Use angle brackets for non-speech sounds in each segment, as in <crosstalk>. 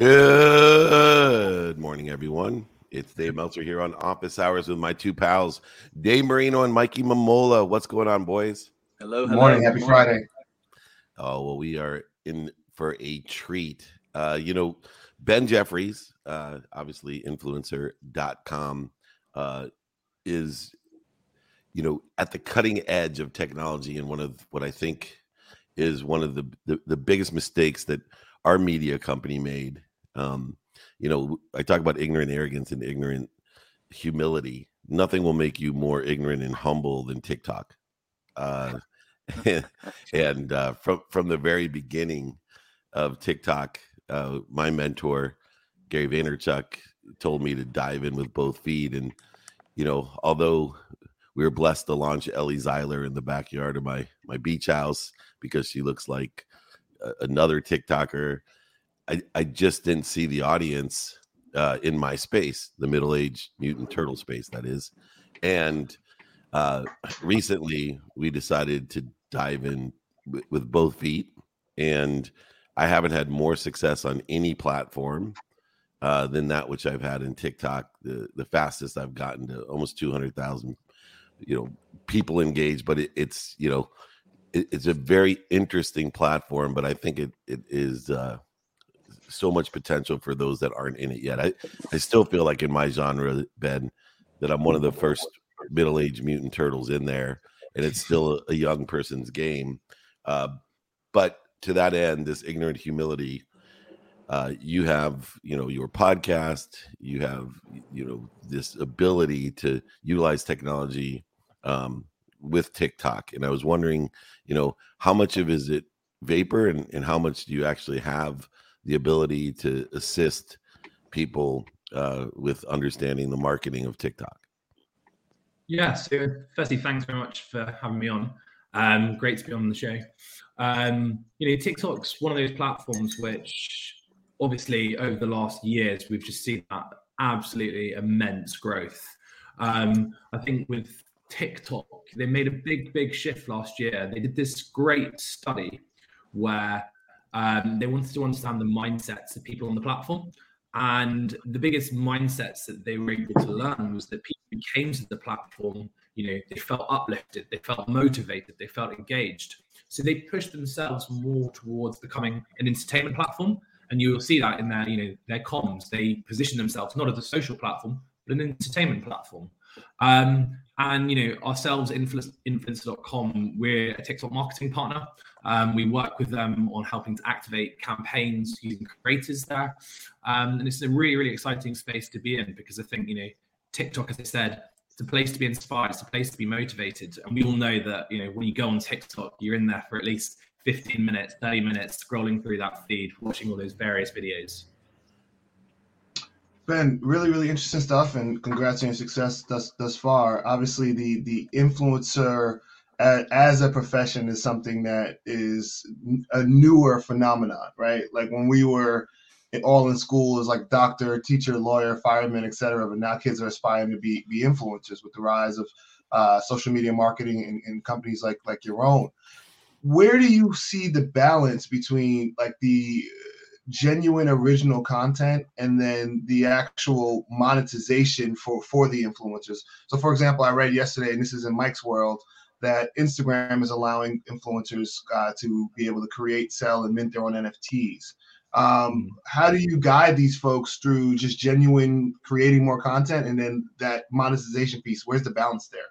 Good morning, everyone. It's Dave Meltzer here on Office Hours with my two pals, Dave Marino and Mikey Mamola. What's going on, boys? Hello, Good morning. Happy Friday. Oh, well, we are in for a treat. Uh, you know, Ben Jeffries, uh, obviously influencer.com, uh, is, you know, at the cutting edge of technology and one of what I think is one of the, the, the biggest mistakes that our media company made um, you know, I talk about ignorant arrogance and ignorant humility. Nothing will make you more ignorant and humble than TikTok. Uh, <laughs> <laughs> and uh, from from the very beginning of TikTok, uh, my mentor Gary Vaynerchuk told me to dive in with both feet. And you know, although we were blessed to launch Ellie Zeiler in the backyard of my my beach house because she looks like another TikToker I, I just didn't see the audience uh, in my space, the middle aged mutant turtle space, that is. And uh, recently we decided to dive in w- with both feet. And I haven't had more success on any platform uh, than that which I've had in TikTok. The, the fastest I've gotten to almost 200,000, you know, people engaged, but it, it's, you know, it, it's a very interesting platform, but I think it, it is, uh, so much potential for those that aren't in it yet. I, I still feel like in my genre, Ben, that I'm one of the first middle-aged mutant turtles in there, and it's still a, a young person's game. Uh, but to that end, this ignorant humility, uh, you have, you know, your podcast, you have, you know, this ability to utilize technology um, with TikTok, and I was wondering, you know, how much of is it vapor, and, and how much do you actually have? The ability to assist people uh, with understanding the marketing of TikTok. Yeah. So, firstly, thanks very much for having me on. Um, great to be on the show. Um, you know, TikTok's one of those platforms which, obviously, over the last years, we've just seen that absolutely immense growth. Um, I think with TikTok, they made a big, big shift last year. They did this great study where um, they wanted to understand the mindsets of people on the platform. And the biggest mindsets that they were able to learn was that people who came to the platform, you know, they felt uplifted, they felt motivated, they felt engaged. So they pushed themselves more towards becoming an entertainment platform. And you will see that in their, you know, their comms. They position themselves not as a social platform, but an entertainment platform. Um, and you know, ourselves, influence, influencer.com, we're a TikTok marketing partner. Um, we work with them on helping to activate campaigns using creators there. Um, and it's a really, really exciting space to be in because I think, you know, TikTok, as I said, it's a place to be inspired, it's a place to be motivated. And we all know that, you know, when you go on TikTok, you're in there for at least 15 minutes, 30 minutes scrolling through that feed, watching all those various videos. Ben, really, really interesting stuff, and congrats on your success thus thus far. Obviously, the the influencer as a profession is something that is a newer phenomenon, right? Like when we were all in school, was like doctor, teacher, lawyer, fireman, etc. But now kids are aspiring to be be influencers with the rise of uh, social media marketing and, and companies like like your own. Where do you see the balance between like the genuine original content and then the actual monetization for for the influencers. So for example i read yesterday and this is in mike's world that instagram is allowing influencers uh, to be able to create sell and mint their own nfts um, how do you guide these folks through just genuine creating more content and then that monetization piece? Where's the balance there?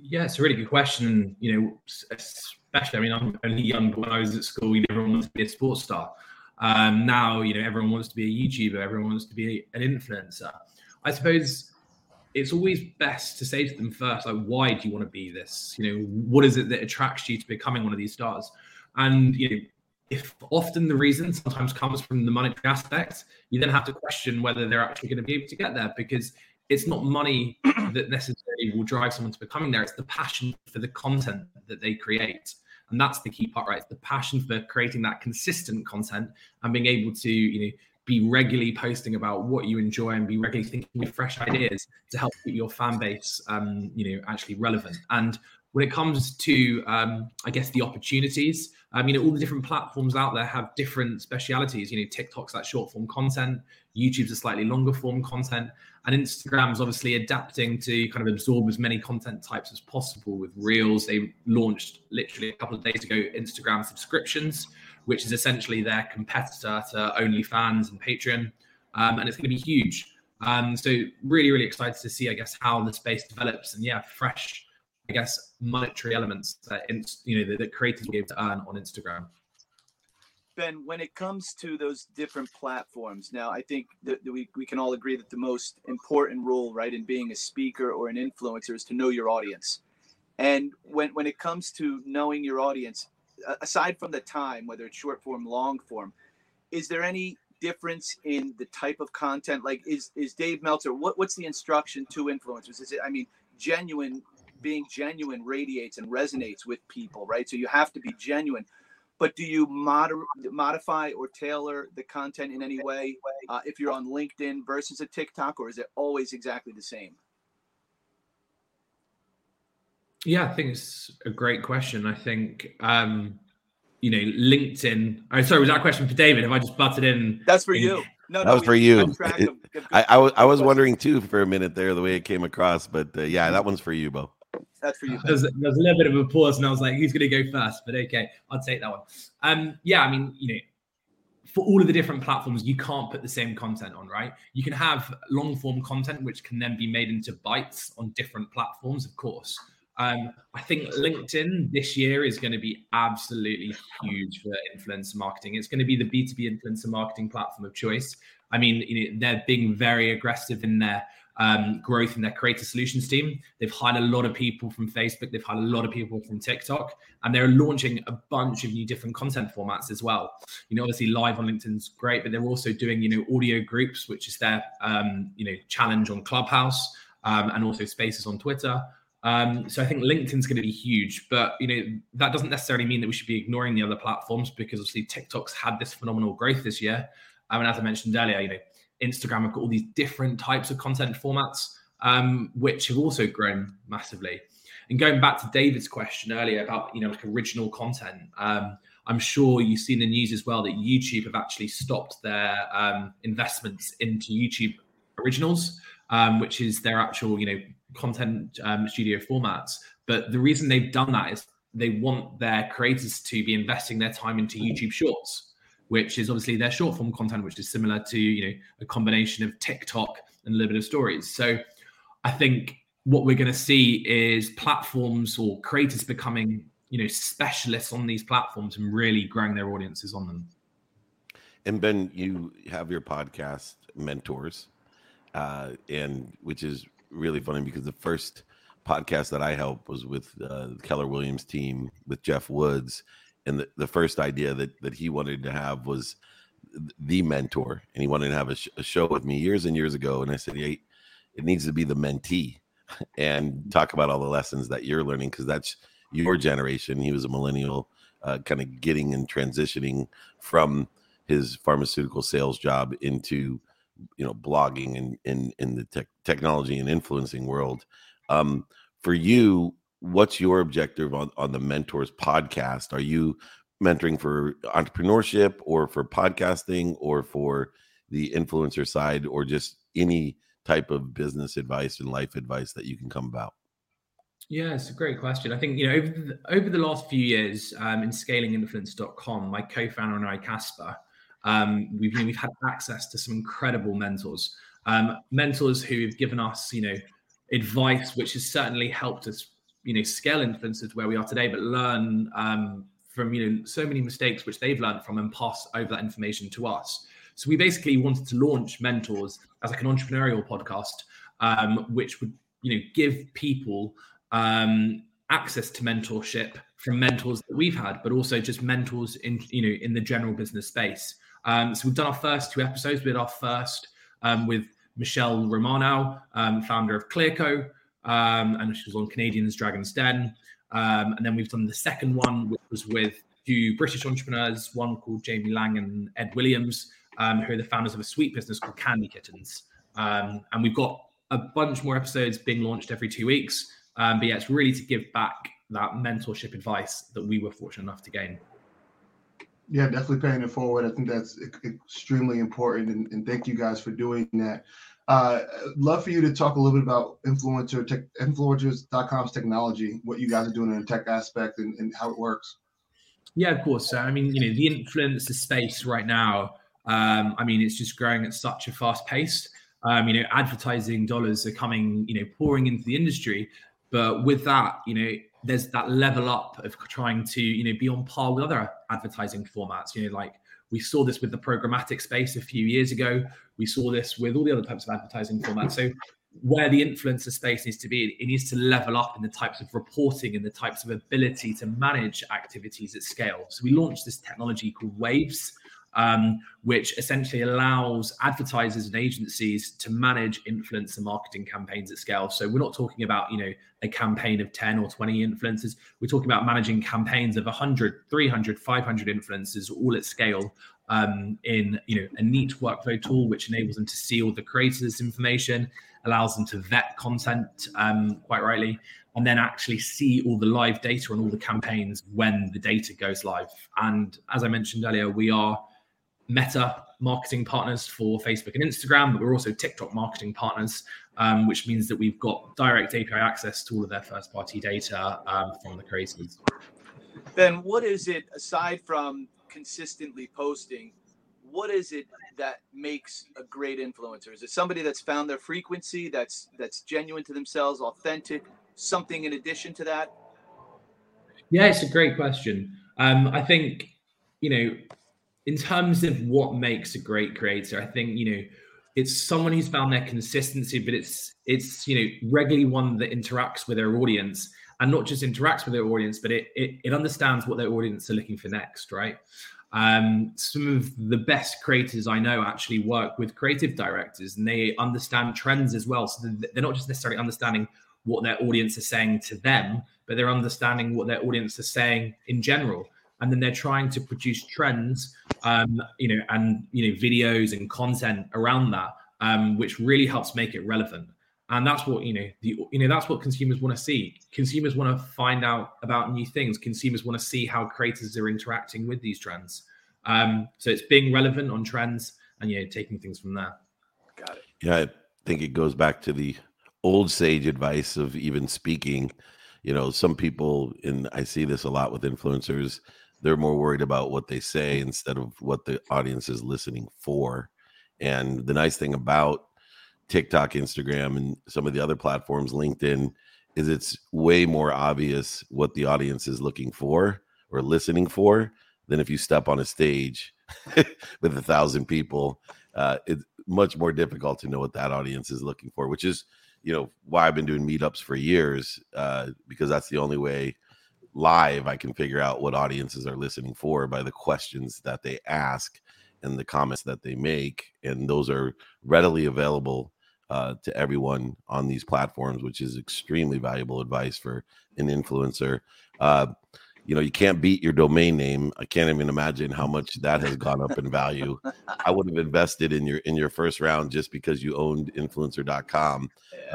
Yeah it's a really good question. You know especially i mean i'm only young but when i was at school everyone wanted to be a sports star um, now, you know, everyone wants to be a YouTuber, everyone wants to be an influencer. I suppose it's always best to say to them first, like, why do you want to be this? You know, what is it that attracts you to becoming one of these stars? And you know, if often the reason sometimes comes from the monetary aspect, you then have to question whether they're actually going to be able to get there because it's not money that necessarily will drive someone to becoming there. It's the passion for the content that they create. And that's the key part, right? The passion for creating that consistent content and being able to, you know, be regularly posting about what you enjoy and be regularly thinking of fresh ideas to help keep your fan base, um, you know, actually relevant. And when it comes to, um, I guess, the opportunities, Um, you know, all the different platforms out there have different specialities. You know, TikTok's that short form content, YouTube's a slightly longer form content, and Instagram's obviously adapting to kind of absorb as many content types as possible with Reels. They launched literally a couple of days ago Instagram subscriptions, which is essentially their competitor to OnlyFans and Patreon, um, and it's going to be huge. Um, so really, really excited to see, I guess, how the space develops, and yeah, fresh I guess, monetary elements that you know that, that creators will be able to earn on Instagram. Ben, when it comes to those different platforms, now I think that we, we can all agree that the most important role, right, in being a speaker or an influencer is to know your audience. And when, when it comes to knowing your audience, aside from the time, whether it's short form, long form, is there any difference in the type of content? Like, is is Dave Meltzer? What, what's the instruction to influencers? Is it, I mean, genuine being genuine radiates and resonates with people, right? So you have to be genuine. But do you moder- modify or tailor the content in any way uh, if you're on LinkedIn versus a TikTok, or is it always exactly the same? Yeah, I think it's a great question. I think, um, you know, LinkedIn. Oh, sorry, was that a question for David? Have I just butted in? That's for in, you. No, that was for you. I, I, was I was wondering too for a minute there the way it came across, but uh, yeah, that one's for you, Bo. That's for you. There's, there's a little bit of a pause, and I was like, "Who's going to go first? But okay, I'll take that one. Um, yeah, I mean, you know, for all of the different platforms, you can't put the same content on, right? You can have long form content, which can then be made into bites on different platforms, of course. Um, I think LinkedIn this year is going to be absolutely huge for influencer marketing. It's going to be the B2B influencer marketing platform of choice. I mean, you know, they're being very aggressive in their um, growth in their creator solutions team. They've hired a lot of people from Facebook. They've hired a lot of people from TikTok, and they're launching a bunch of new different content formats as well. You know, obviously live on LinkedIn's great, but they're also doing you know audio groups, which is their um, you know challenge on Clubhouse, um, and also Spaces on Twitter. Um, so I think LinkedIn's going to be huge, but you know that doesn't necessarily mean that we should be ignoring the other platforms because obviously TikTok's had this phenomenal growth this year. Um, and as I mentioned earlier, you know Instagram have got all these different types of content formats, um, which have also grown massively. And going back to David's question earlier about you know like original content, um, I'm sure you've seen the news as well that YouTube have actually stopped their um, investments into YouTube Originals, um, which is their actual you know content um, studio formats. But the reason they've done that is they want their creators to be investing their time into YouTube Shorts which is obviously their short form content, which is similar to you know a combination of TikTok and a little bit of stories. So I think what we're going to see is platforms or creators becoming you know specialists on these platforms and really growing their audiences on them. And Ben, you have your podcast mentors, uh, and which is really funny because the first podcast that I helped was with uh, Keller Williams team with Jeff Woods, and the, the first idea that that he wanted to have was the mentor and he wanted to have a, sh- a show with me years and years ago and i said hey it needs to be the mentee <laughs> and talk about all the lessons that you're learning because that's your generation. He was a millennial uh, kind of getting and transitioning from his pharmaceutical sales job into you know blogging and in in the tech, technology and influencing world. Um, for you what's your objective on, on the mentors podcast are you mentoring for entrepreneurship or for podcasting or for the influencer side or just any type of business advice and life advice that you can come about yeah, it's a great question. I think you know over the, over the last few years um, in scalinginfluence.com, my co-founder and I, Caspar, um, we've we've had access to some incredible mentors, um, mentors who have given us you know advice which has certainly helped us you know scale influencers where we are today, but learn um, from you know so many mistakes which they've learned from and pass over that information to us. So we basically wanted to launch Mentors as like an entrepreneurial podcast, um, which would you know give people um, access to mentorship from mentors that we've had, but also just mentors in you know in the general business space. Um, so we've done our first two episodes. We did our first um, with Michele Romanow, um, founder of Clearco, um, and she was on Canadians Dragons Den. Um, and then we've done the second one, which was with two British entrepreneurs, one called Jamie Laing and Ed Williams, um, who are the founders of a sweet business called Candy Kittens. Um, and we've got a bunch more episodes being launched every two weeks. Um, but yeah, it's really to give back that mentorship advice that we were fortunate enough to gain. Yeah, definitely paying it forward. I think that's extremely important, and, and thank you guys for doing that. Uh, love for you to talk a little bit about influencer tech, influencers.com's technology, what you guys are doing in the tech aspect, and, and how it works. Yeah, of course. So, I mean, you know, the influencer space right now, um, I mean, it's just growing at such a fast pace. Um, you know, advertising dollars are coming, you know, pouring into the industry. But with that, you know, there's that level up of trying to, you know, be on par with other advertising formats. You know, like we saw this with the programmatic space a few years ago. We saw this with all the other types of advertising formats. So where the influencer space needs to be, it needs to level up in the types of reporting and the types of ability to manage activities at scale. So we launched this technology called Waves, um, which essentially allows advertisers and agencies to manage influencer marketing campaigns at scale. So we're not talking about, you know, a campaign of 10 or 20 influencers. We're talking about managing campaigns of 100, 300, 500 influencers all at scale um, in, you know, a neat workflow tool, which enables them to see all the creators' information, allows them to vet content um, quite rightly, and then actually see all the live data on all the campaigns when the data goes live. And as I mentioned earlier, we are Meta marketing partners for Facebook and Instagram, but we're also TikTok marketing partners, um, which means that we've got direct API access to all of their first party data um, from the creators. Then, what is it aside from consistently posting? What is it that makes a great influencer? Is it somebody that's found their frequency, that's that's genuine to themselves, authentic, something in addition to that? Yeah, it's a great question. Um, I think you know in terms of what makes a great creator, I think you know it's someone who's found their consistency, but it's it's you know regularly one that interacts with their audience and not just interacts with their audience, but it it, it understands what their audience are looking for next, right? Um, some of the best creators I know actually work with creative directors, and they understand trends as well. So they're not just necessarily understanding what their audience is saying to them, but they're understanding what their audience is saying in general and then they're trying to produce trends, um, you know, and you know, videos and content around that, um, which really helps make it relevant. And that's what you know, the you know, that's what consumers want to see. Consumers want to find out about new things. Consumers want to see how creators are interacting with these trends. Um, so it's being relevant on trends and you know, taking things from there. Got it. Yeah, I think it goes back to the old sage advice of even speaking you know some people and i see this a lot with influencers they're more worried about what they say instead of what the audience is listening for. And the nice thing about TikTok, Instagram, and some of the other platforms, LinkedIn, is it's way more obvious what the audience is looking for or listening for than if you step on a stage <laughs> with a thousand people. Uh, it's much more difficult to know what that audience is looking for, which is, you know, why I've been doing meetups for years uh, because that's the only way live, I can figure out what audiences are listening for by the questions that they ask and the comments that they make. And those are readily available uh, to everyone on these platforms, which is extremely valuable advice for an influencer. Uh, you know you can't beat your domain name. I can't even imagine how much that has gone up in value. I would have invested in your in your first round just because you owned influencer.com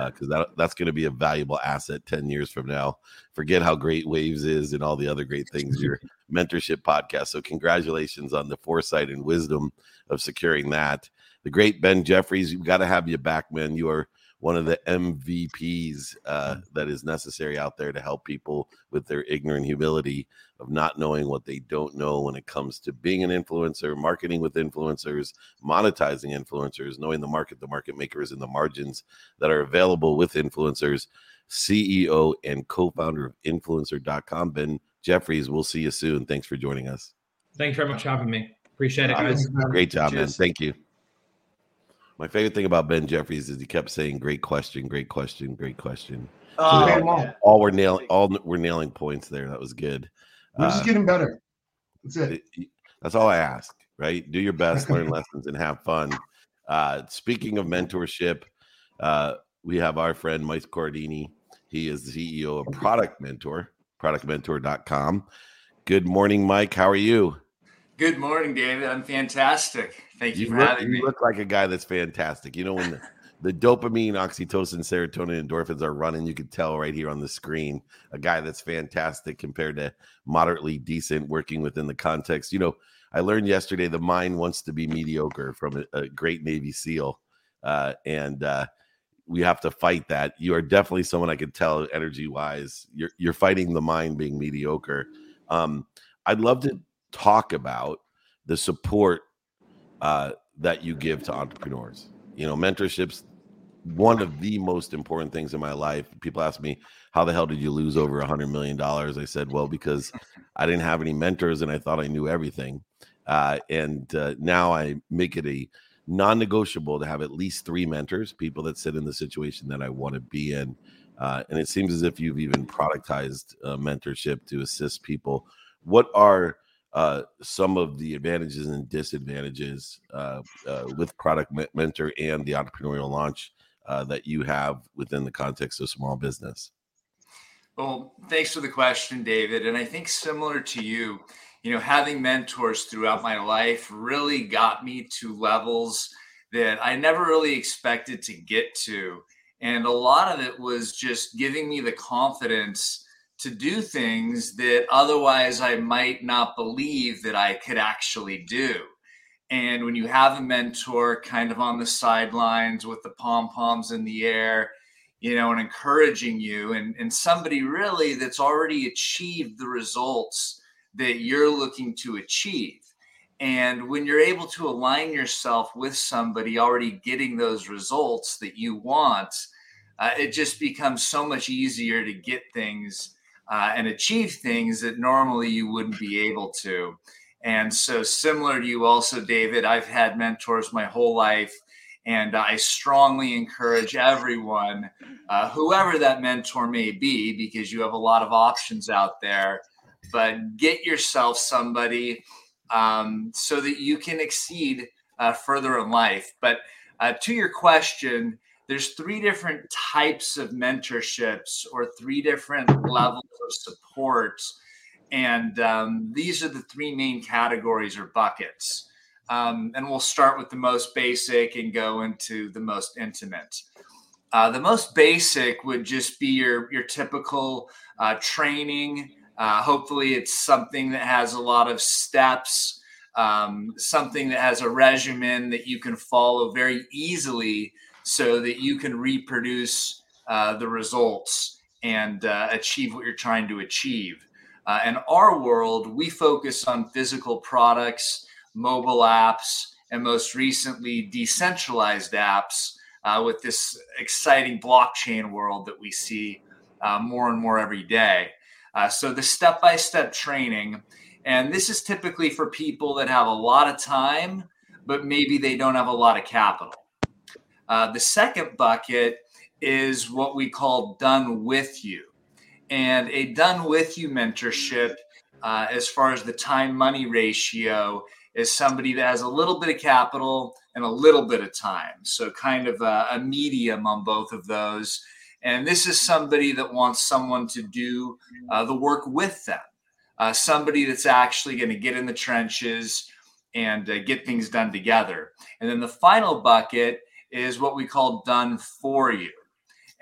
because uh, that, that's going to be a valuable asset 10 years from now. Forget how great waves is and all the other great things your <laughs> mentorship podcast. So congratulations on the foresight and wisdom of securing that. The great ben jeffries we've got to have you back man. You are one of the MVPs uh, mm. that is necessary out there to help people with their ignorant humility of not knowing what they don't know when it comes to being an influencer, marketing with influencers, monetizing influencers, knowing the market, the market makers, and the margins that are available with influencers. CEO and co founder of influencer.com, Ben Jeffries. We'll see you soon. Thanks for joining us. Thanks very much for having me. Appreciate it, guys. Great job, Cheers. man. Thank you. My favorite thing about Ben Jeffries is he kept saying, "Great question, great question, great question." Oh, so all, all, we're nailing, all we're nailing points there. That was good. We're uh, just getting better. That's it. That's all I ask. Right? Do your best, learn <laughs> lessons, and have fun. Uh, speaking of mentorship, uh, we have our friend Mike Corradini. He is the CEO of Product Mentor, productmentor.com. Good morning, Mike. How are you? Good morning, David. I'm fantastic. Thank you, you for look, having you me. You look like a guy that's fantastic. You know, when the, <laughs> the dopamine, oxytocin, serotonin, endorphins are running, you can tell right here on the screen a guy that's fantastic compared to moderately decent working within the context. You know, I learned yesterday the mind wants to be mediocre from a, a great Navy SEAL, uh, and uh, we have to fight that. You are definitely someone I could tell energy wise. You're you're fighting the mind being mediocre. Um, I'd love to talk about the support uh, that you give to entrepreneurs. You know, mentorships one of the most important things in my life. People ask me, "How the hell did you lose over a hundred million dollars?" I said, "Well, because <laughs> I didn't have any mentors and I thought I knew everything." Uh, and uh, now I make it a non-negotiable to have at least three mentors, people that sit in the situation that I want to be in. Uh, and it seems as if you've even productized uh, mentorship to assist people. What are uh, some of the advantages and disadvantages uh, uh, with product mentor and the entrepreneurial launch uh, that you have within the context of small business? Well, thanks for the question, David. And I think similar to you, you know, having mentors throughout my life really got me to levels that I never really expected to get to. And a lot of it was just giving me the confidence to do things that otherwise I might not believe that I could actually do. And when you have a mentor kind of on the sidelines with the pom poms in the air, you know, and encouraging you, and, and somebody really that's already achieved the results that you're looking to achieve. And when you're able to align yourself with somebody already getting those results that you want, uh, it just becomes so much easier to get things uh, and achieve things that normally you wouldn't be able to. And so, similar to you, also, David, I've had mentors my whole life. And I strongly encourage everyone, uh, whoever that mentor may be, because you have a lot of options out there, but get yourself somebody um, so that you can exceed uh, further in life. But uh, to your question, there's three different types of mentorships or three different levels support and um, these are the three main categories or buckets. Um, and we'll start with the most basic and go into the most intimate. Uh, the most basic would just be your your typical uh, training. Uh, hopefully, it's something that has a lot of steps, um, something that has a regimen that you can follow very easily, so that you can reproduce uh, the results and uh, achieve what you're trying to achieve. Uh, in our world, we focus on physical products, mobile apps, and most recently, decentralized apps uh, with this exciting blockchain world that we see uh, more and more every day. Uh, so, the step by step training, and this is typically for people that have a lot of time, but maybe they don't have a lot of capital. Uh, the second bucket is what we call done with you. And a done with you mentorship uh, as far as the time money ratio is somebody that has a little bit of capital and a little bit of time. So kind of a, a medium on both of those. And this is somebody that wants someone to do uh, the work with them. Uh, somebody that's actually going to get in the trenches and uh, get things done together. And then the final bucket is what we call done for you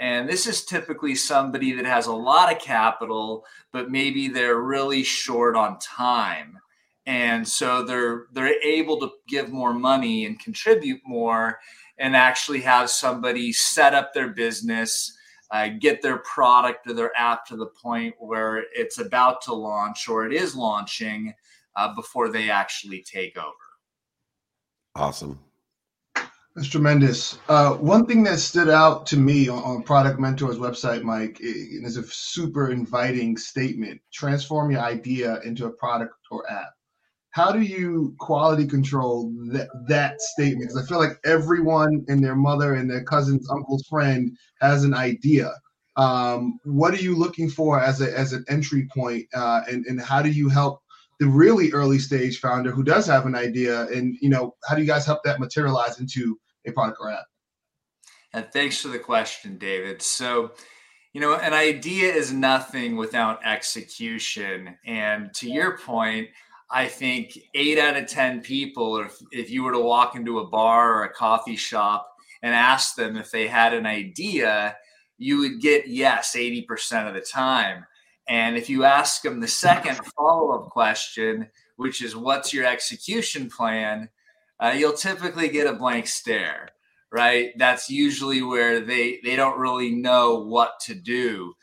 and this is typically somebody that has a lot of capital, but maybe they're really short on time. And so they're they're able to give more money and contribute more and actually have somebody set up their business, uh, get their product or their app to the point where it's about to launch or it is launching uh, before they actually take over. Awesome. That's tremendous. Uh, one thing that stood out to me on, on Product Mentor's website, Mike, is a super inviting statement transform your idea into a product or app. How do you quality control that, that statement? Because I feel like everyone and their mother and their cousin's uncle's friend has an idea. Um, what are you looking for as, a, as an entry point, uh, and, and how do you help the really early stage founder who does have an idea and you know how do you guys help that materialize into a product or app? And thanks for the question david. So you know an idea is nothing without execution. And to your point i think eight out of ten people if, if you were to walk into a bar or a coffee shop and ask them if they had an idea you would get yes 80% of the time and if you ask them the second <laughs> follow up question, which is what's your execution plan, uh, you'll typically get a blank stare, right? That's usually where they they don't really know what to do,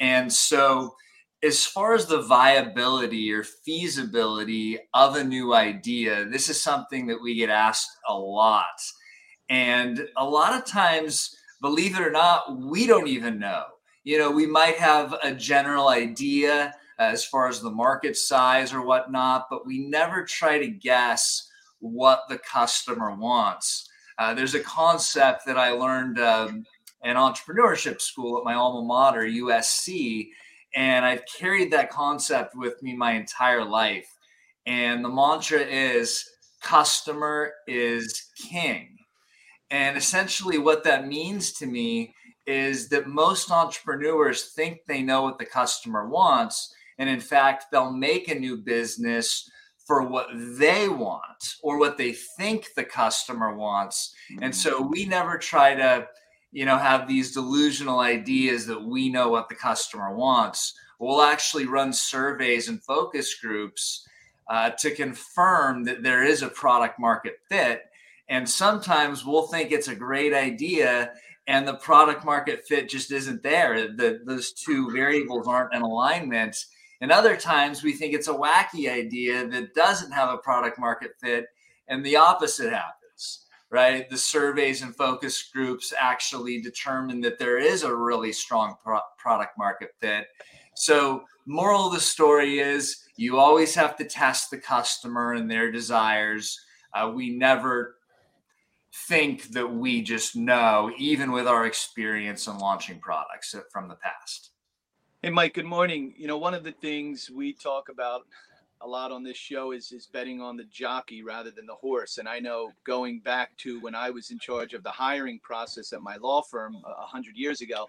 and so as far as the viability or feasibility of a new idea, this is something that we get asked a lot. And a lot of times, believe it or not, we don't even know. You know, we might have a general idea as far as the market size or whatnot, but we never try to guess what the customer wants. Uh, there's a concept that I learned um, in entrepreneurship school at my alma mater, USC and I've carried that concept with me my entire life. And the mantra is customer is king. And essentially, what that means to me is that most entrepreneurs think they know what the customer wants. And in fact, they'll make a new business for what they want or what they think the customer wants. And so we never try to you know have these delusional ideas that we know what the customer wants we'll actually run surveys and focus groups uh, to confirm that there is a product market fit and sometimes we'll think it's a great idea and the product market fit just isn't there the, those two variables aren't in alignment and other times we think it's a wacky idea that doesn't have a product market fit and the opposite happens right? The surveys and focus groups actually determine that there is a really strong pro- product market fit. So, moral of the story is you always have to test the customer and their desires. Uh, we never think that we just know, even with our experience in launching products from the past. Hey, Mike, good morning. You know, one of the things we talk about a lot on this show is is betting on the jockey rather than the horse. And I know going back to when I was in charge of the hiring process at my law firm a hundred years ago,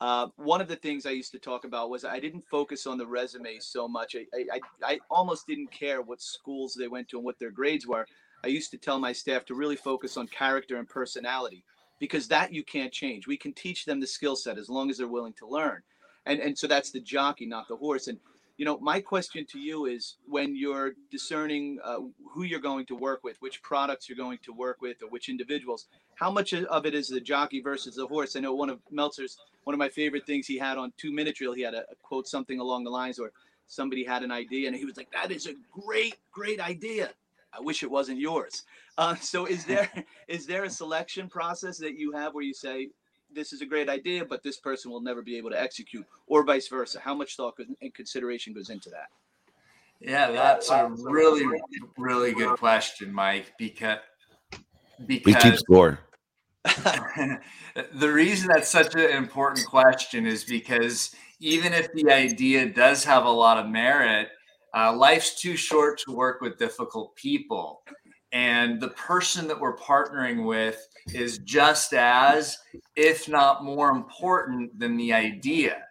uh, one of the things I used to talk about was I didn't focus on the resume so much. I, I, I almost didn't care what schools they went to and what their grades were. I used to tell my staff to really focus on character and personality because that you can't change. We can teach them the skill set as long as they're willing to learn. And, and so that's the jockey, not the horse. And you know, my question to you is when you're discerning uh, who you're going to work with, which products you're going to work with, or which individuals, how much of it is the jockey versus the horse? I know one of Meltzer's, one of my favorite things he had on two minute drill, he had a, a quote something along the lines or somebody had an idea and he was like, that is a great, great idea. I wish it wasn't yours. Uh, <laughs> so is there is there a selection process that you have where you say this is a great idea, but this person will never be able to execute, or vice versa? How much thought and consideration goes into that? Yeah, that's a really, really good question, Mike. Because because we keep score. <laughs> <laughs> the reason that's such an important question is because even if the idea does have a lot of merit, uh, life's too short to work with difficult people. And the person that we're partnering with is just as, if not more important than the idea.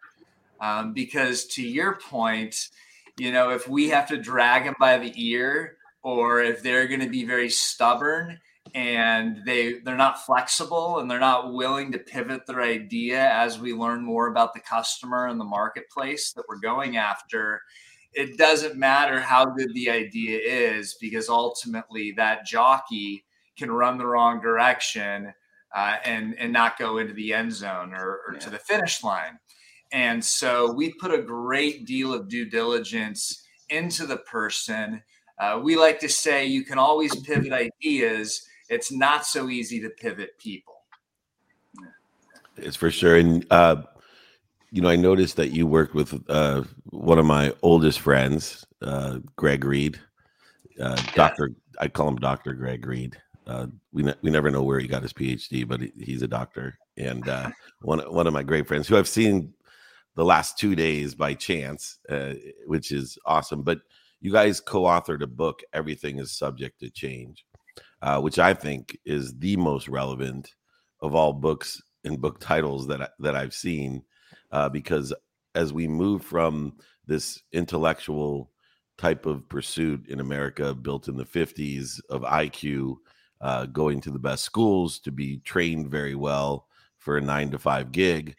Um, because to your point, you know, if we have to drag them by the ear, or if they're going to be very stubborn and they they're not flexible and they're not willing to pivot their idea as we learn more about the customer and the marketplace that we're going after it doesn't matter how good the idea is because ultimately that jockey can run the wrong direction uh, and and not go into the end zone or, or yeah. to the finish line. And so we put a great deal of due diligence into the person. Uh, we like to say you can always pivot ideas. It's not so easy to pivot people. It's for sure. And uh, you know, I noticed that you worked with uh, one of my oldest friends, uh, Greg Reid, uh, Doctor. I call him Doctor Greg Reid. Uh, we ne- we never know where he got his PhD, but he, he's a doctor, and uh, <laughs> one one of my great friends who I've seen the last two days by chance, uh, which is awesome. But you guys co-authored a book, "Everything Is Subject to Change," which I think is the most relevant of all books and book titles that I, that I've seen uh, because as we move from this intellectual type of pursuit in America built in the 50s of IQ, uh, going to the best schools to be trained very well for a nine to five gig,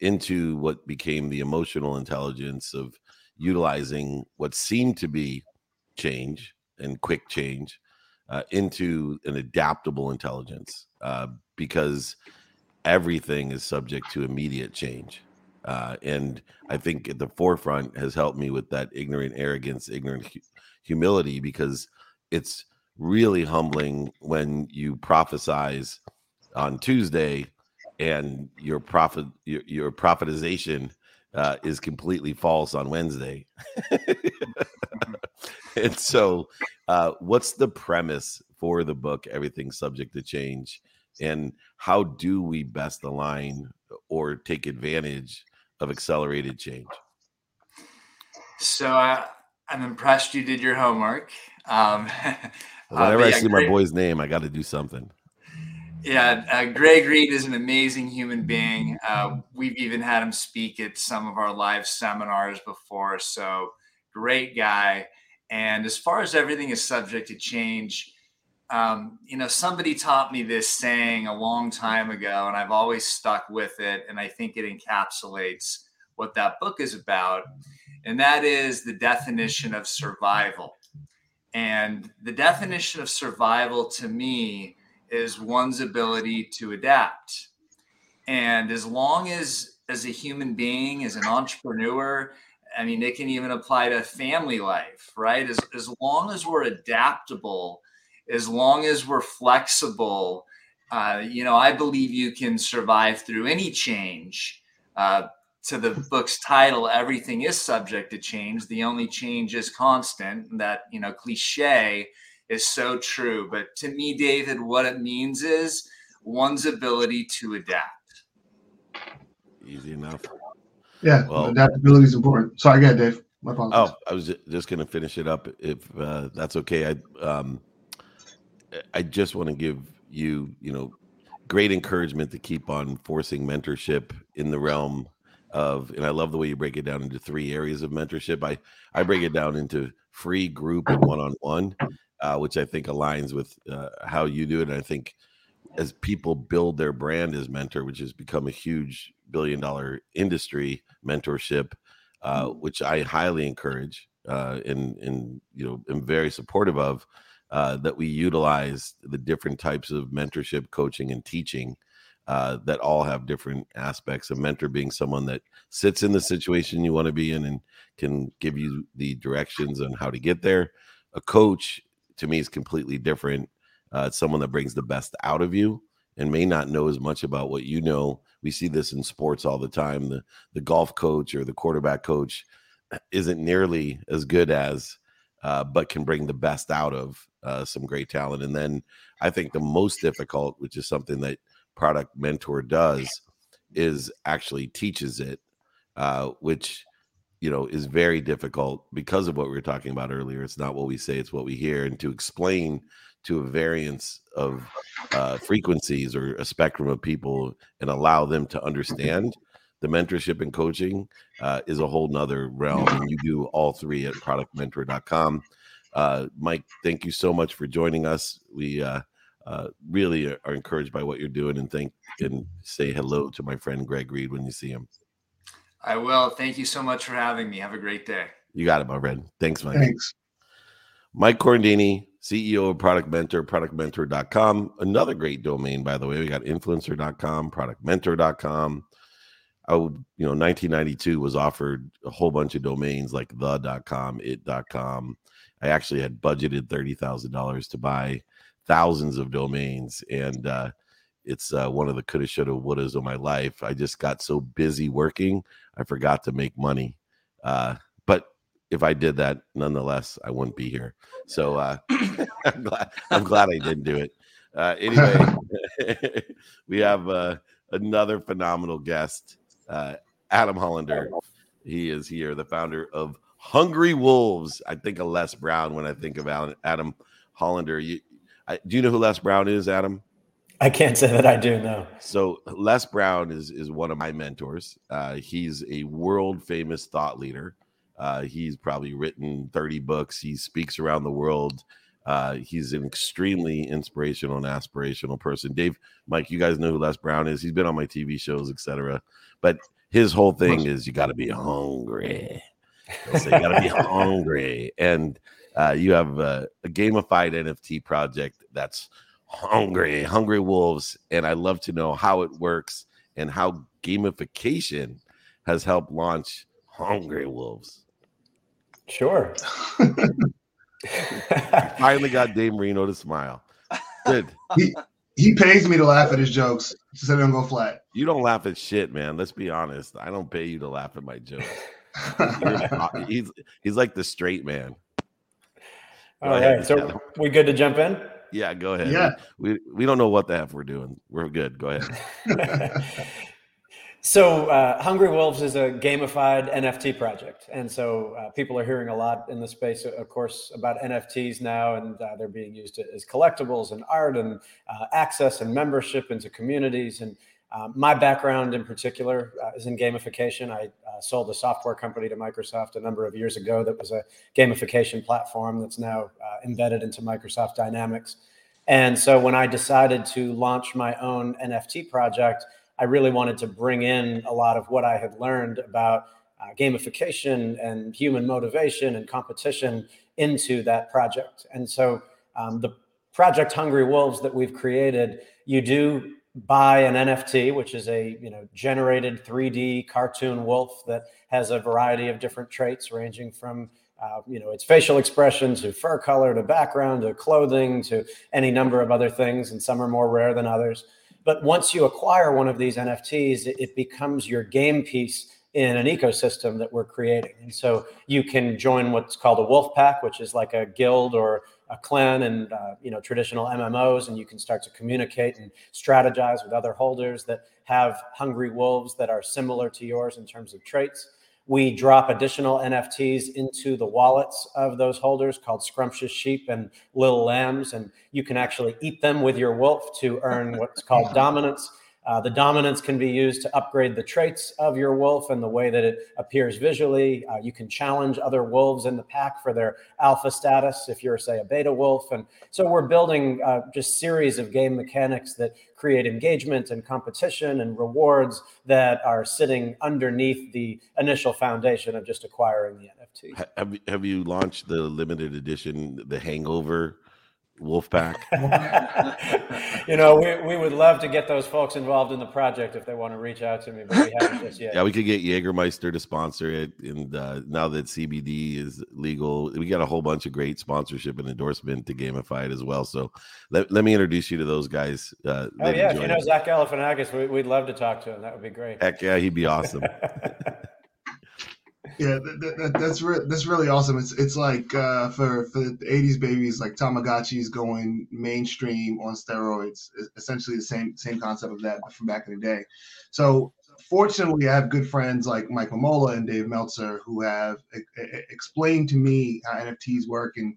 into what became the emotional intelligence of utilizing what seemed to be change and quick change uh, into an adaptable intelligence uh, because everything is subject to immediate change. Uh, and I think at the forefront has helped me with that ignorant arrogance, ignorant hu- humility, because it's really humbling when you prophesize on Tuesday and your profit your, your prophetization uh, is completely false on Wednesday. <laughs> and so, uh, what's the premise for the book? Everything subject to change, and how do we best align or take advantage of accelerated change? So uh, I'm impressed you did your homework. Um, <laughs> Whenever uh, yeah, I see my boy's name, I got to do something. Yeah, uh, Greg Reid is an amazing human being. Uh, we've even had him speak at some of our live seminars before. So great guy. And as far as everything is subject to change, um, you know, somebody taught me this saying a long time ago, and I've always stuck with it. And I think it encapsulates what that book is about. And that is the definition of survival. And the definition of survival to me is one's ability to adapt. And as long as, as a human being, as an entrepreneur, I mean, it can even apply to family life, right? As, as long as we're adaptable, as long as we're flexible, uh, you know, I believe you can survive through any change. Uh, to the book's title, everything is subject to change. The only change is constant. That, you know, cliche is so true. But to me, David, what it means is one's ability to adapt. Easy enough. Yeah, well, adaptability is important. Sorry, again, Dave. My apologies. Oh, I was just going to finish it up if uh, that's okay. I um, I just want to give you, you know, great encouragement to keep on forcing mentorship in the realm of, and I love the way you break it down into three areas of mentorship. I I break it down into free, group, and one on one uh, which I think aligns with uh, how you do it. And I think as people build their brand as mentor, which has become a huge billion dollar industry, mentorship, uh, mm-hmm. which I highly encourage uh, and and you know am very supportive of. Uh, that we utilize the different types of mentorship, coaching, and teaching uh, that all have different aspects. A mentor being someone that sits in the situation you want to be in and can give you the directions on how to get there. A coach to me is completely different. Uh, it's someone that brings the best out of you and may not know as much about what you know. We see this in sports all the time. The the golf coach or the quarterback coach isn't nearly as good as, uh, but can bring the best out of uh, some great talent. And then I think the most difficult, which is something that product mentor does, is actually teaches it, uh, which you know is very difficult because of what we were talking about earlier it's not what we say it's what we hear and to explain to a variance of uh, frequencies or a spectrum of people and allow them to understand the mentorship and coaching uh, is a whole nother realm and you do all three at productmentor.com uh, mike thank you so much for joining us we uh, uh, really are, are encouraged by what you're doing and thank and say hello to my friend greg Reid when you see him I will. Thank you so much for having me. Have a great day. You got it, my friend. Thanks, Mike. Thanks. Mike Corradini, CEO of Product Mentor, productmentor.com. Another great domain, by the way. We got influencer.com, productmentor.com. I would, you know, 1992 was offered a whole bunch of domains like the.com, it.com. I actually had budgeted $30,000 to buy thousands of domains. And uh, it's uh, one of the coulda, shoulda, wouldas of my life. I just got so busy working, I forgot to make money. Uh, but if I did that, nonetheless, I wouldn't be here. So uh, <clears throat> <laughs> I'm, glad, I'm glad I didn't do it. Uh, anyway, <laughs> we have uh, another phenomenal guest, uh, Adam Hollander. He is here, the founder of Hungry Wolves. I think of Les Brown when I think of Adam Hollander. You, I, do you know who Les Brown is, Adam? I can't say that I do know. So Les Brown is is one of my mentors. Uh, he's a world famous thought leader. Uh, he's probably written 30 books. He speaks around the world. Uh, he's an extremely inspirational and aspirational person. Dave, Mike, you guys know who Les Brown is. He's been on my TV shows, etc. But his whole thing is you got to be hungry. So you got to be hungry, and Uh, you have a, a gamified NFT project that's hungry, hungry wolves, and I love to know how it works and how gamification has helped launch Hungry Wolves. Sure. <laughs> Finally got Dave Marino to smile. Good. He, he pays me to laugh at his jokes so they don't go flat. You don't laugh at shit, man. Let's be honest. I don't pay you to laugh at my jokes. He's he's like the straight man. All right. So we good to jump in? Yeah, go ahead. Yeah. We we don't know what the F we're doing. We're good. Go ahead. <laughs> so uh, Hungry Wolves is a gamified NFT project, and so uh, people are hearing a lot in the space, of course, about NFTs now, and uh, they're being used as collectibles and art and uh, access and membership into communities and um, my background in particular uh, is in gamification. I uh, sold a software company to Microsoft a number of years ago that was a gamification platform that's now uh, embedded into Microsoft Dynamics. And so when I decided to launch my own NFT project, I really wanted to bring in a lot of what I had learned about uh, gamification and human motivation and competition into that project. And so um, the project Hungry Wolves that we've created, you do buy an NFT, which is a you know generated 3D cartoon wolf that has a variety of different traits, ranging from uh, you know its facial expression to fur color to background to clothing to any number of other things, and some are more rare than others. But once you acquire one of these NFTs, it, it becomes your game piece in an ecosystem that we're creating. And so you can join what's called a wolf pack, which is like a guild or a clan and uh, you know traditional MMOs, and you can start to communicate and strategize with other holders that have hungry wolves that are similar to yours in terms of traits. We drop additional NFTs into the wallets of those holders called Scrumptious Sheep and Little Lambs, and you can actually eat them with your wolf to earn what's called <laughs> dominance. Uh, the dominance can be used to upgrade the traits of your wolf and the way that it appears visually. Uh, you can challenge other wolves in the pack for their alpha status if you're, say, a beta wolf. And so we're building uh, just series of game mechanics that create engagement and competition and rewards that are sitting underneath the initial foundation of just acquiring the NFT. Have, have you launched the limited edition, the Hangover? Wolfpack. <laughs> you know, we, we would love to get those folks involved in the project if they want to reach out to me, but we haven't just yet. Yeah, we could get Jägermeister to sponsor it. And uh, now that CBD is legal, we got a whole bunch of great sponsorship and endorsement to gamify it as well. So let, let me introduce you to those guys. Uh, oh, yeah. If you know Zach Galifianakis, we, would love to talk to him. That would be great. Heck yeah, he'd be awesome. <laughs> Yeah, that, that, that's re- that's really awesome. It's it's like uh, for for the '80s babies, like Tamagotchis going mainstream on steroids. It's essentially the same same concept of that from back in the day. So fortunately, I have good friends like Mike Mamola and Dave Meltzer who have e- e- explained to me how NFTs work and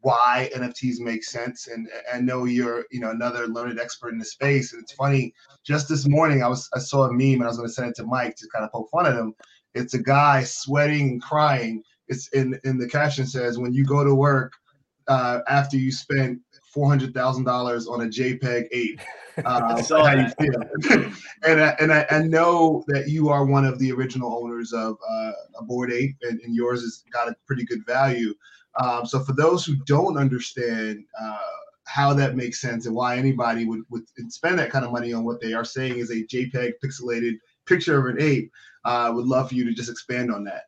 why NFTs make sense. And I know you're, you know, another learned expert in the space. And it's funny, just this morning I was I saw a meme and I was going to send it to Mike to kind of poke fun at him. It's a guy sweating and crying. It's in in the caption says, "When you go to work uh, after you spent four hundred thousand dollars on a JPEG eight, <laughs> uh, how you feel?" <laughs> and I, and I, I, know that you are one of the original owners of uh, a Bored Ape, and, and, yours has got a pretty good value. Um, so for those who don't understand uh, how that makes sense and why anybody would, would spend that kind of money on what they are saying is a JPEG pixelated picture of an ape. I uh, would love for you to just expand on that.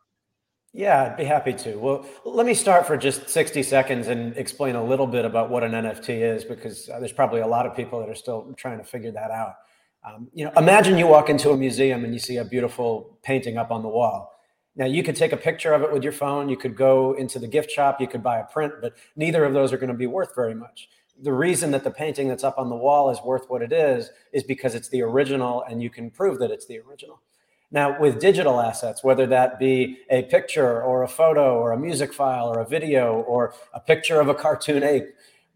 Yeah, I'd be happy to. Well, let me start for just 60 seconds and explain a little bit about what an NFT is, because uh, there's probably a lot of people that are still trying to figure that out. Um, you know, imagine you walk into a museum and you see a beautiful painting up on the wall. Now, you could take a picture of it with your phone. You could go into the gift shop. You could buy a print, but neither of those are going to be worth very much. The reason that the painting that's up on the wall is worth what it is is because it's the original and you can prove that it's the original. Now, with digital assets, whether that be a picture or a photo or a music file or a video or a picture of a cartoon ape,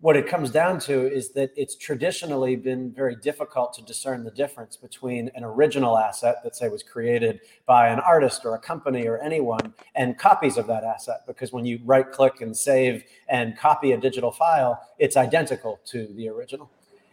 what it comes down to is that it's traditionally been very difficult to discern the difference between an original asset that, say, was created by an artist or a company or anyone and copies of that asset. Because when you right click and save and copy a digital file, it's identical to the original.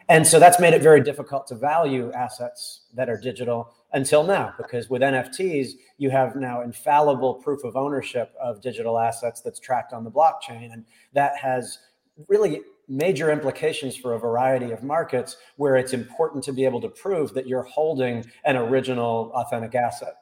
And so that's made it very difficult to value assets that are digital until now, because with NFTs, you have now infallible proof of ownership of digital assets that's tracked on the blockchain. And that has really major implications for a variety of markets where it's important to be able to prove that you're holding an original authentic asset.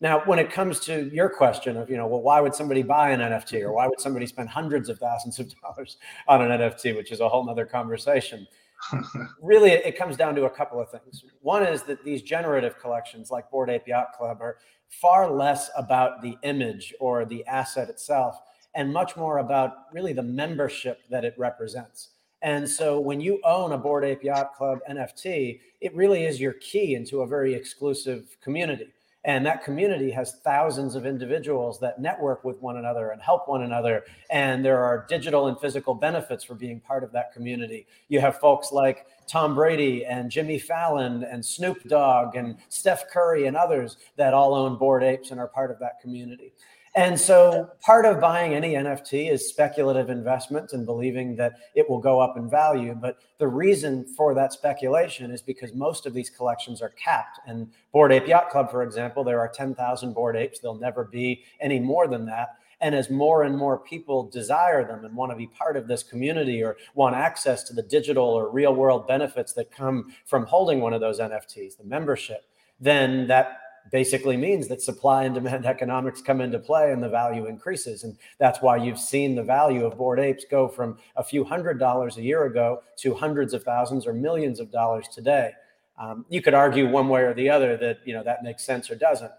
Now, when it comes to your question of, you know, well, why would somebody buy an NFT or why would somebody spend hundreds of thousands of dollars on an NFT, which is a whole nother conversation. <laughs> really, it comes down to a couple of things. One is that these generative collections like Bored Ape Yacht Club are far less about the image or the asset itself and much more about really the membership that it represents. And so when you own a Bored Ape Yacht Club NFT, it really is your key into a very exclusive community. And that community has thousands of individuals that network with one another and help one another. And there are digital and physical benefits for being part of that community. You have folks like Tom Brady and Jimmy Fallon and Snoop Dogg and Steph Curry and others that all own Bored Apes and are part of that community. And so part of buying any NFT is speculative investment and believing that it will go up in value. But the reason for that speculation is because most of these collections are capped. And Bored Ape Yacht Club, for example, there are 10,000 Bored Apes. There'll never be any more than that. And as more and more people desire them and want to be part of this community or want access to the digital or real world benefits that come from holding one of those NFTs, the membership, then that basically means that supply and demand <laughs> economics come into play and the value increases. And that's why you've seen the value of Bored Apes go from a few hundred dollars a year ago to hundreds of thousands or millions of dollars today. Um, you could argue one way or the other that you know that makes sense or doesn't.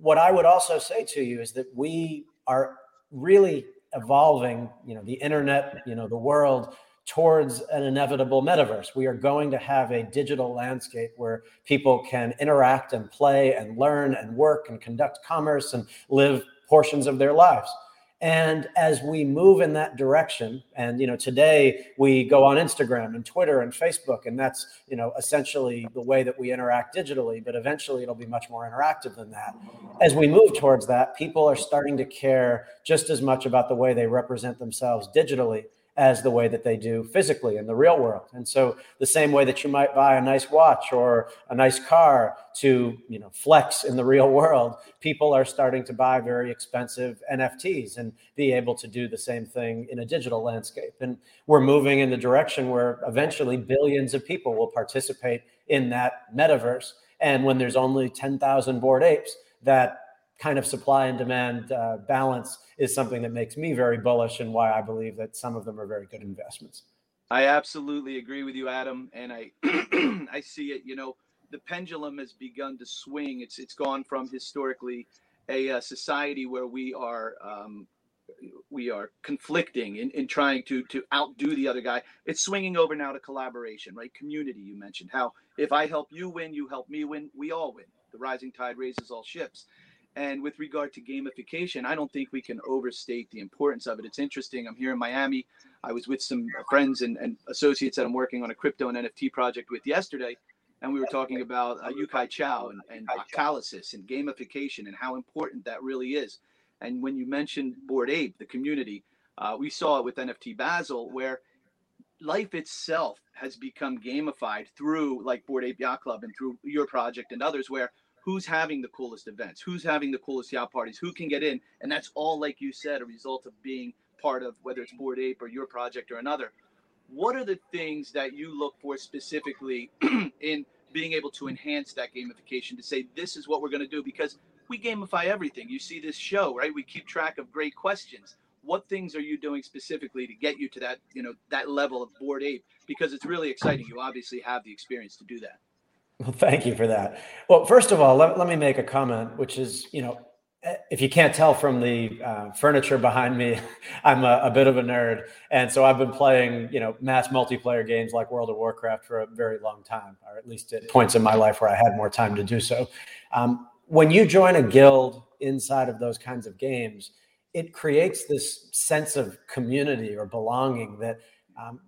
What I would also say to you is that we are really evolving, you know, the internet, you know, the world towards an inevitable metaverse. We are going to have a digital landscape where people can interact and play and learn and work and conduct commerce and live portions of their lives. And as we move in that direction, and you know, today we go on Instagram and Twitter and Facebook, and that's you know essentially the way that we interact digitally. But eventually, it'll be much more interactive than that. As we move towards that, people are starting to care just as much about the way they represent themselves digitally as the way that they do physically in the real world. And so the same way that you might buy a nice watch or a nice car to, you know, flex in the real world, people are starting to buy very expensive NFTs and be able to do the same thing in a digital landscape. And we're moving in the direction where eventually billions of people will participate in that metaverse. And when there's only 10,000 Bored Apes, that kind of supply and demand uh, balance is something that makes me very bullish and why I believe that some of them are very good investments. I absolutely agree with you, Adam, and I <clears throat> I see it. You know, the pendulum has begun to swing. It's it's gone from historically a, uh, society where we are um, we are conflicting in, in trying to to outdo the other guy. It's swinging over now to collaboration, right? Community. You mentioned how if I help you win, you help me win, we all win. The rising tide raises all ships. And with regard to gamification, I don't think we can overstate the importance of it. It's interesting. I'm here in Miami. I was with some friends and, and associates that I'm working on a crypto and NFT project with yesterday. And we were talking about uh, Yu-kai Chou and, and Octalysis and gamification and how important that really is. And when you mentioned Bored Ape, the community, uh, we saw it with NFT Basel, where life itself has become gamified through like Bored Ape Yacht Club and through your project and others, where who's having the coolest events, who's having the coolest yacht parties, who can get in, and that's all, like you said, a result of being part of whether it's Bored Ape or your project or another. What are the things that you look for specifically <clears throat> in being able to enhance that gamification to say this is what we're going to do? Because we gamify everything. You see this show, right? We keep track of great questions. What things are you doing specifically to get you to that, you know, that level of Bored Ape? Because it's really exciting. You obviously have the experience to do that. Well, thank you for that. Well, first of all, let, let me make a comment, which is, you know, eh, if you can't tell from the uh, furniture behind me, <laughs> I'm a, a, bit of a nerd, and so I've been playing, you know, mass multiplayer games like World of Warcraft for a very long time, or at least at points in my life where I had more time to do so. Um, when you join a guild inside of those kinds of games, it creates this sense of community or belonging that um,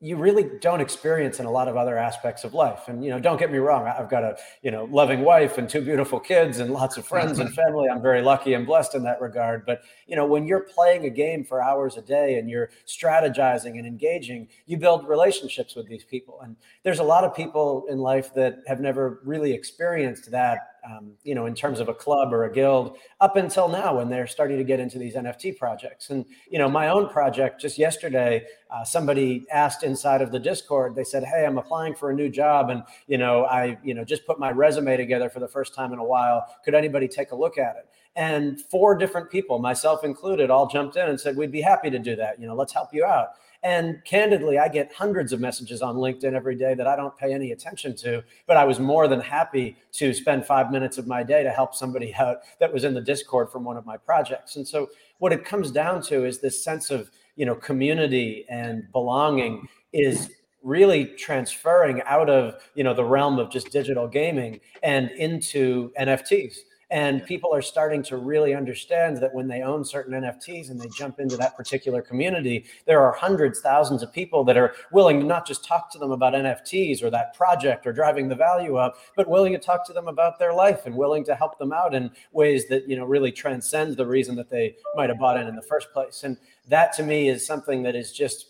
you really don't experience in a lot of other aspects of life. And you know, don't get me wrong, I've got a you know loving wife and two beautiful kids and lots of friends and <laughs> family. I'm very lucky and blessed in that regard. But you know, when you're playing a game for hours a day and you're strategizing and engaging, you build relationships with these people. And there's a lot of people in life that have never really experienced that um, you know, in terms of a club or a guild up until now when they're starting to get into these NFT projects. And, you know, my own project just yesterday, uh, somebody asked inside of the Discord, they said, Hey, I'm applying for a new job. And, you know, I, you know, just put my resume together for the first time in a while. Could anybody take a look at it? And four different people, myself included, all jumped in and said, We'd be happy to do that. You know, let's help you out. And candidly, I get hundreds of messages on LinkedIn every day that I don't pay any attention to, but I was more than happy to spend five minutes of my day to help somebody <laughs> out that was in the Discord from one of my projects. And so what it comes down to is this sense of, you know, community and belonging is really transferring out of, you know, the realm of just digital gaming and into NFTs. And people are starting to really understand that when they own certain NFTs and they jump into that particular community, there are hundreds, thousands of people that are willing to not just talk to them about NFTs or that project or driving the value up, but willing to talk to them about their life and willing to help them out in ways that, you know, really transcends the reason that they might have bought in in the first place. And that to me is something that is just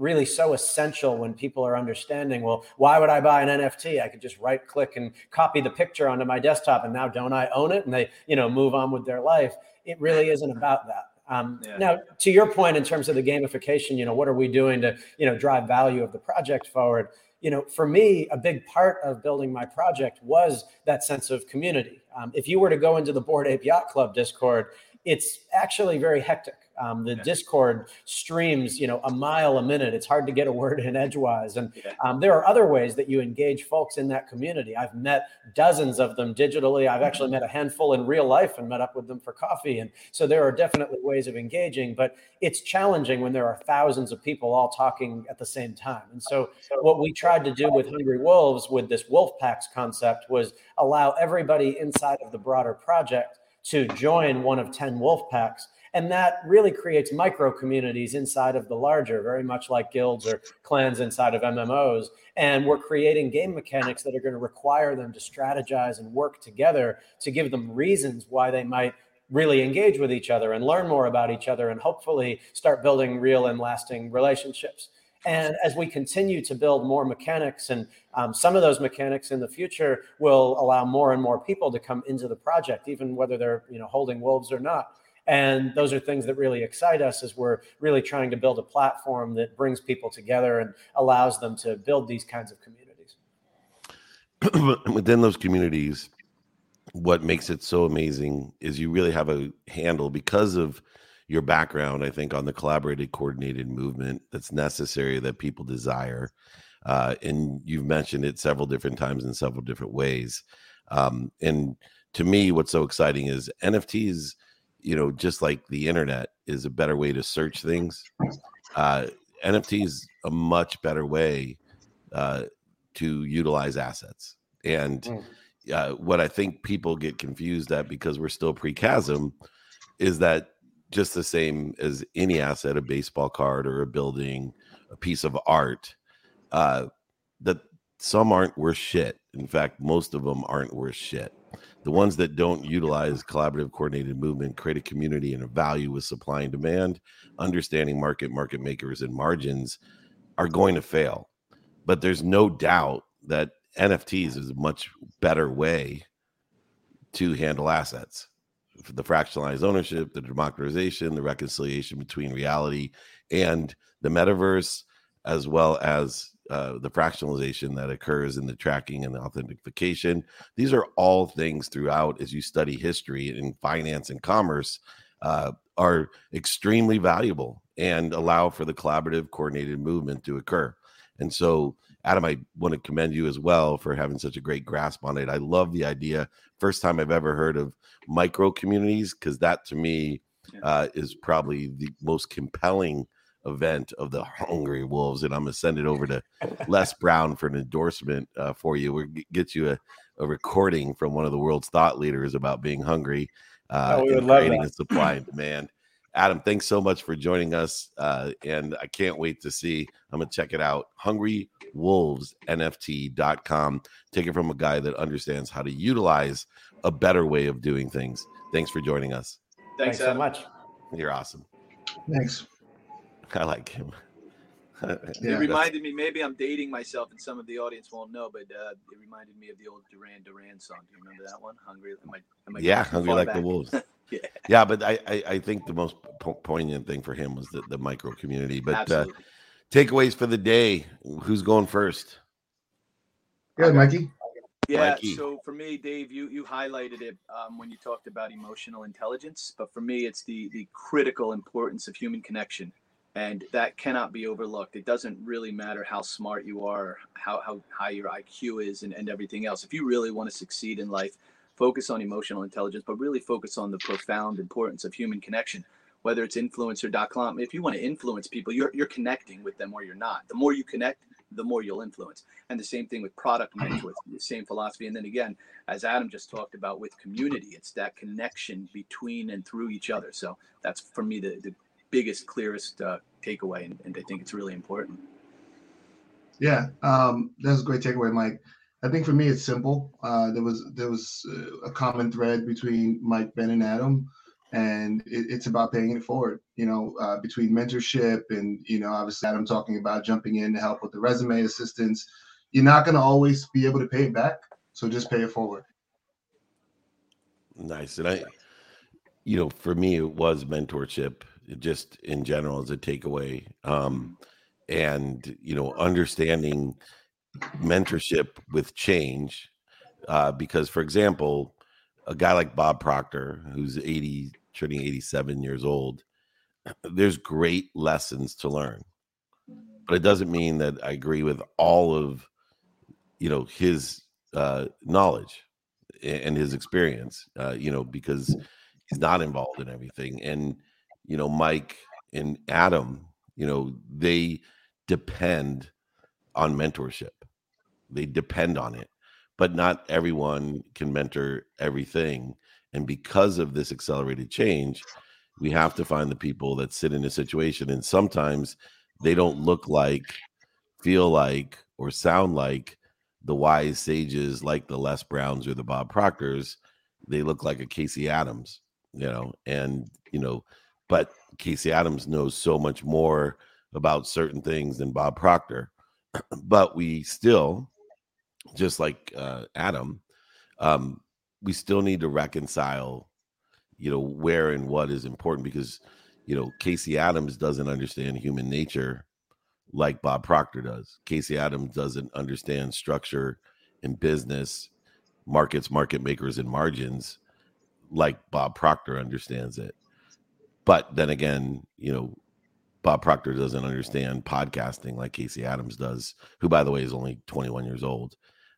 really so essential when people are understanding well why would i buy an nft i could just right click and copy the picture onto my desktop and now don't i own it? And they you know move on with their life. It really isn't about that. Um, yeah. now to your point in terms of the gamification you know what are we doing to you know drive value of the project forward? You know for me a big part of building my project was that sense of community. Um, if you were to go into the Bored Ape Yacht Club discord it's actually very hectic um, the yeah. Discord streams, you know, a mile a minute. It's hard to get a <laughs> word in edgewise. And um, there are other ways that you engage folks in that community. I've met dozens of them digitally. I've actually mm-hmm. met a handful in real life and met up with them for coffee. And so there are definitely ways of engaging, but it's challenging when there are thousands of people all talking at the same time. And so what we tried to do with Hungry Wolves with this Wolf Packs concept was allow everybody inside of the broader project to join one of 10 wolf packs and that really creates micro communities inside of the larger, very much like guilds or clans inside of MMOs. And we're creating game mechanics that are going to require them to strategize and work together to give them reasons why they might really engage with each other and learn more about each other and hopefully start building real and lasting relationships. And as we continue to build more mechanics, and um, some of those mechanics in the future will allow more and more people to come into the project, even whether they're you know holding wolves or not. And those are things that really excite us as we're really trying to build a platform that brings people together and allows them to build these kinds of communities. <clears throat> Within those communities, what makes it so amazing is you really have a handle because of your background, I think, on the collaborated, coordinated movement that's necessary that people desire. Uh, and you've mentioned it several different times in several different ways. Um, and to me, what's so exciting is NFTs you know, just like the internet is a better way to search things, uh, NFT is a much better way uh, to utilize assets. And mm. uh, what I think people get confused at because we're still pre chasm is that just the same as any asset, a baseball card or a building, a piece of art, uh, that some aren't worth shit. In fact, most of them aren't worth shit. The ones that don't utilize collaborative coordinated movement create a community and a value with supply and demand, understanding market, market makers, and margins are going to fail. But there's no doubt that NFTs is a much better way to handle assets. The fractionalized ownership, the democratization, the reconciliation between reality and the metaverse, as well as uh, the fractionalization that occurs in the tracking and the authentication. These are all things throughout as you study history in finance and commerce uh, are extremely valuable and allow for the collaborative, coordinated movement to occur. And so, Adam, I want to commend you as well for having such a great grasp on it. I love the idea. First time I've ever heard of micro communities because that to me uh, is probably the most compelling event of the Hungry Wolves, and I'm gonna send it over to <laughs> Les Brown for an endorsement uh, for you. We'll get you a, a recording from one of the world's thought leaders about being hungry uh, oh, and creating a supply and demand. Adam, thanks so much for joining us. Uh, and I can't wait to see. I'm going to check it out. HungryWolvesNFT.com. Take it from a guy that understands how to utilize a better way of doing things. Thanks for joining us. Thanks, Thanks so much. You're awesome. Thanks. <laughs> I like him. Yeah, it reminded me, maybe I'm dating myself and some of the audience won't know, but uh, it reminded me of the old Duran Duran song. Do you remember that one? Hungry? Am I, am I yeah, hungry like back? the wolves. <laughs> Yeah. yeah, but I, I, I think the most po- poignant thing for him was the, the micro community. But uh, takeaways for the day. Who's going first? Good, Mikey. Yeah. Mikey. So for me, Dave, you you highlighted it um, when you talked about emotional intelligence, but for me, it's the the critical importance of human connection, and that cannot be overlooked. It doesn't really matter how smart you are, how how high your IQ is, and, and everything else. If you really want to succeed in life, focus on emotional intelligence, but really focus on the profound importance of human connection. Whether it's influencer.com, if you want to influence people, you're you're connecting with them or you're not. The more you connect, the more you'll influence. And the same thing with product mentors, the same philosophy. And then again, as Adam just talked about with community, it's that connection between and through each other. So that's for me the, the biggest, clearest uh, takeaway. And, and I think it's really important. Yeah, um, that's a great takeaway, Mike. I think for me it's simple. Uh, there was there was uh, a common thread between Mike, Ben, and Adam, and it, it's about paying it forward. You know, uh, between mentorship and you know, obviously Adam talking about jumping in to help with the resume assistance. You're not going to always be able to pay it back, so just pay it forward. Nice. And I, you know, for me, it was mentorship just in general as a takeaway. Um, and, you know, understanding mentorship with change. Uh, because, for example, a guy like Bob Proctor, who's 80, turning 87 years old, <clears throat> there's great lessons to learn. But it doesn't mean that I agree with all of, you know, his uh, knowledge and his experience, uh, you know, because he's not involved in everything. And, you know, Mike and Adam, you know, they depend on mentorship, they depend on it, but not everyone can mentor everything. And because of this accelerated change, we have to find the people that sit in a situation. And sometimes they don't look like, feel like, or sound like the wise sages like the Les Browns or the Bob Proctors, they look like a Casey Adams, you know, and you know, but Casey Adams knows so much more about certain things than Bob Proctor. <clears throat> but we still, just like uh, Adam, um, we still need to reconcile, you know, where and what is important because, you know, Casey Adams doesn't understand human nature like Bob Proctor does. Casey Adams doesn't understand structure in business, markets, market makers, and margins like Bob Proctor understands it. But then again, you know, Bob Proctor doesn't understand podcasting like Casey Adams does, who, by the way, is only 21 years old.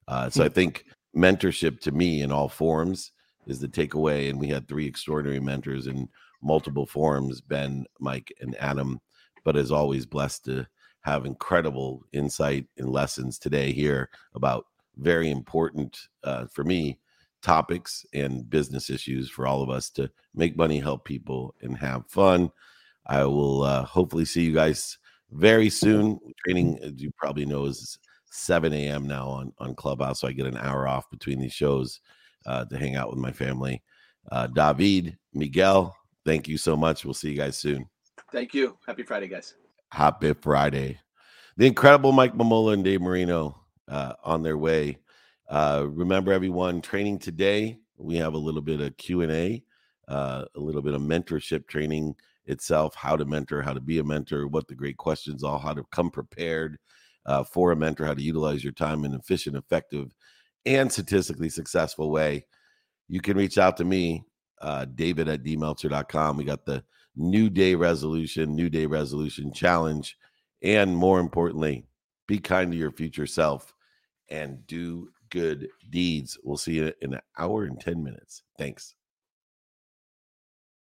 Uh, so I think mentorship to me in all forms is the takeaway. And we had three extraordinary mentors in multiple forms Ben, Mike, and Adam. But as always, blessed to have incredible insight and lessons today here about very important uh, for me topics and business issues for all of us to make money, help people, and have fun. I will uh, hopefully see you guys very soon. Training, as you probably know, is 7 a.m. now on, on Clubhouse. So I get an hour off between these shows uh, to hang out with my family. Uh, David, Miguel, thank you so much. We'll see you guys soon. Thank you. Happy Friday, guys. Happy Friday. The incredible Mike Mamola and Dave Marino uh, on their way. Uh, remember, everyone, training today. We have a little bit of Q and A, uh, a little bit of mentorship training itself, how to mentor, how to be a mentor, what the great questions are, how to come prepared uh, for a mentor, how to utilize your time in an efficient, effective, and statistically successful way. You can reach out to me, uh, David at dmeltzer.com. We got the new day resolution, new day resolution challenge, and more importantly, be kind to your future self and do good deeds. We'll see you in an hour and 10 minutes. Thanks.